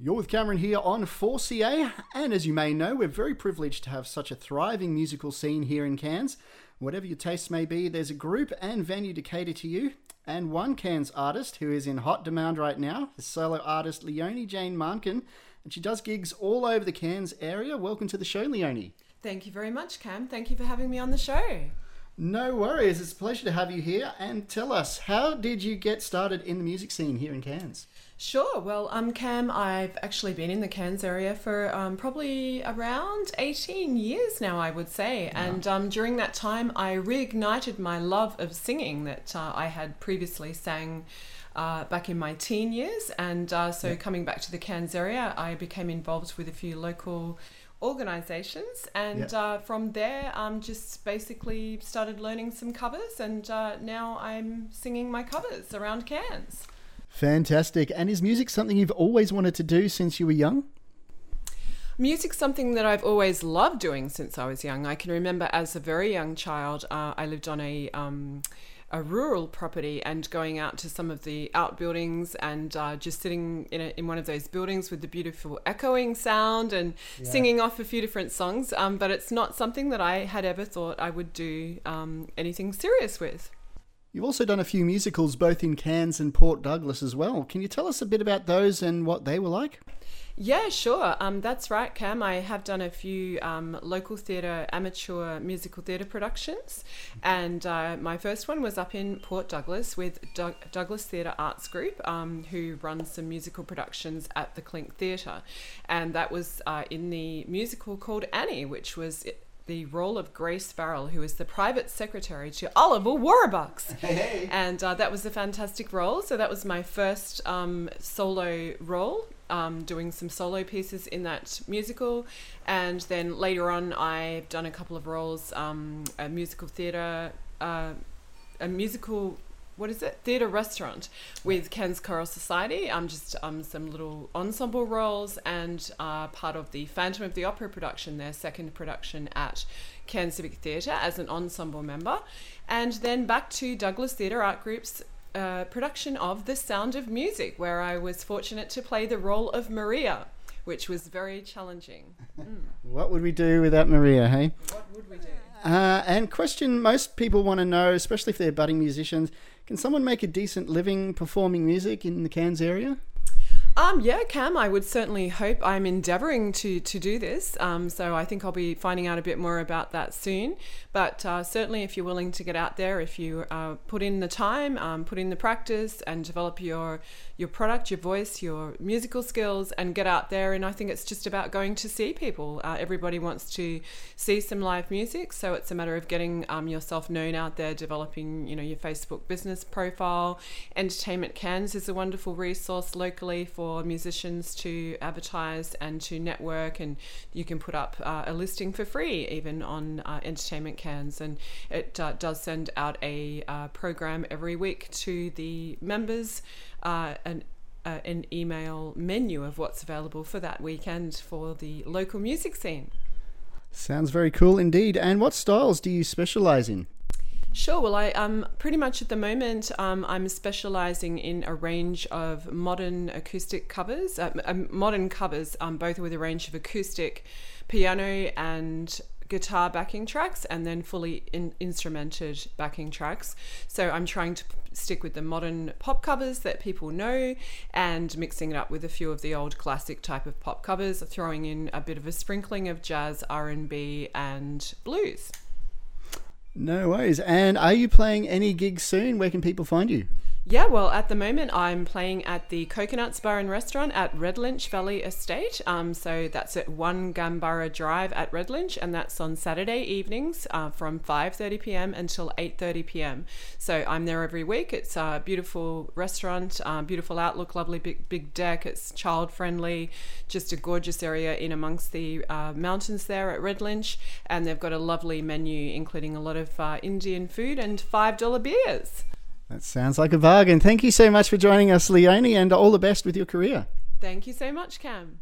You're with Cameron here on 4CA, and as you may know, we're very privileged to have such a thriving musical scene here in Cairns. Whatever your tastes may be, there's a group and venue to cater to you. And one Cairns artist who is in hot demand right now, is solo artist Leonie Jane Mahnken, and she does gigs all over the Cairns area. Welcome to the show, Leonie. Thank you very much, Cam. Thank you for having me on the show. No worries, it's a pleasure to have you here. And tell us, how did you get started in the music scene here in Cairns? Sure. Well, um, Cam, I've actually been in the Cairns area for um, probably around 18 years now, I would say. And um, during that time, I reignited my love of singing that uh, I had previously sang. Uh, back in my teen years, and uh, so coming back to the Cairns area, I became involved with a few local organizations and Yep. uh, from there um, just basically started learning some covers and uh, now i'm singing my covers around cairns Fantastic. And is music something you've always wanted to do since you were young? Music's something that I've always loved doing since I was young. I can remember as a very young child, uh, I lived on a um, a rural property and going out to some of the outbuildings and uh, just sitting in, a, in one of those buildings with the beautiful echoing sound and singing off a few different songs. Um, but it's not something that I had ever thought I would do um, anything serious with. You've also done a few musicals both in Cairns and Port Douglas as well. Can you tell us a bit about those and what they were like? Yeah, sure. Um, that's right, Cam. I have done a few um, local theatre, amateur musical theatre productions, and uh, my first one was up in Port Douglas with Doug- Douglas Theatre Arts Group, um, who runs some musical productions at the Clink Theatre, and that was uh, in the musical called Annie, which was. The role of Grace Farrell, who is the private secretary to Oliver Warbucks. And uh, that was a fantastic role. So that was my first um, solo role, um, doing some solo pieces in that musical. And then later on, I've done a couple of roles, um, a musical theatre, uh, a musical. What is it? Theatre restaurant with Cairns Choral Society. I'm um, just um, some little ensemble roles and uh, part of the Phantom of the Opera production, their second production at Cairns Civic Theatre as an ensemble member, and then back to Douglas Theatre Art Group's uh, production of The Sound of Music, where I was fortunate to play the role of Maria, which was very challenging. What would we do without Maria, hey? What would we do? Uh, and question most people want to know, especially if they're budding musicians, can someone make a decent living performing music in the Cairns area? Um, yeah, Cam, I would certainly hope I'm endeavouring to to do this. Um, so I think I'll be finding out a bit more about that soon. But uh, certainly, if you're willing to get out there, if you uh, put in the time, um, put in the practice, and develop your your product, your voice, your musical skills, and get out there. And I think it's just about going to see people. Uh, everybody wants to see some live music, so it's a matter of getting um, yourself known out there, developing you know your Facebook business profile. Entertainment Cairns is a wonderful resource locally for musicians to advertise and to network, and you can put up uh, a listing for free even on uh, Entertainment Cairns. and it uh, does send out a uh, program every week to the members. Uh, an uh, an email menu of what's available for that weekend for the local music scene. Sounds very cool indeed. And what styles do you specialize in? Sure. Well, I um pretty much at the moment um, I'm specialising in a range of modern acoustic covers, uh, um, modern covers, um, both with a range of acoustic, piano and guitar backing tracks, and then fully in- instrumented backing tracks. So I'm trying to p- stick with the modern pop covers that people know, and mixing it up with a few of the old classic type of pop covers, throwing in a bit of a sprinkling of jazz, R and B, and blues. No worries. And are you playing any gigs soon? Where can people find you? Yeah, well, at the moment I'm playing at the Coconuts Bar and Restaurant at Redlynch Valley Estate. Um, so that's at One Gambara Drive at Redlynch, and that's on Saturday evenings uh, from 5:30 p.m. until 8:30 p.m. So I'm there every week. It's a beautiful restaurant, uh, beautiful outlook, lovely big big deck. It's child friendly, just a gorgeous area in amongst the uh, mountains there at Redlynch, and they've got a lovely menu including a lot of uh, Indian food and five dollar beers. That sounds like a bargain. Thank you so much for joining us, Leonie, and all the best with your career. Thank you so much, Cam.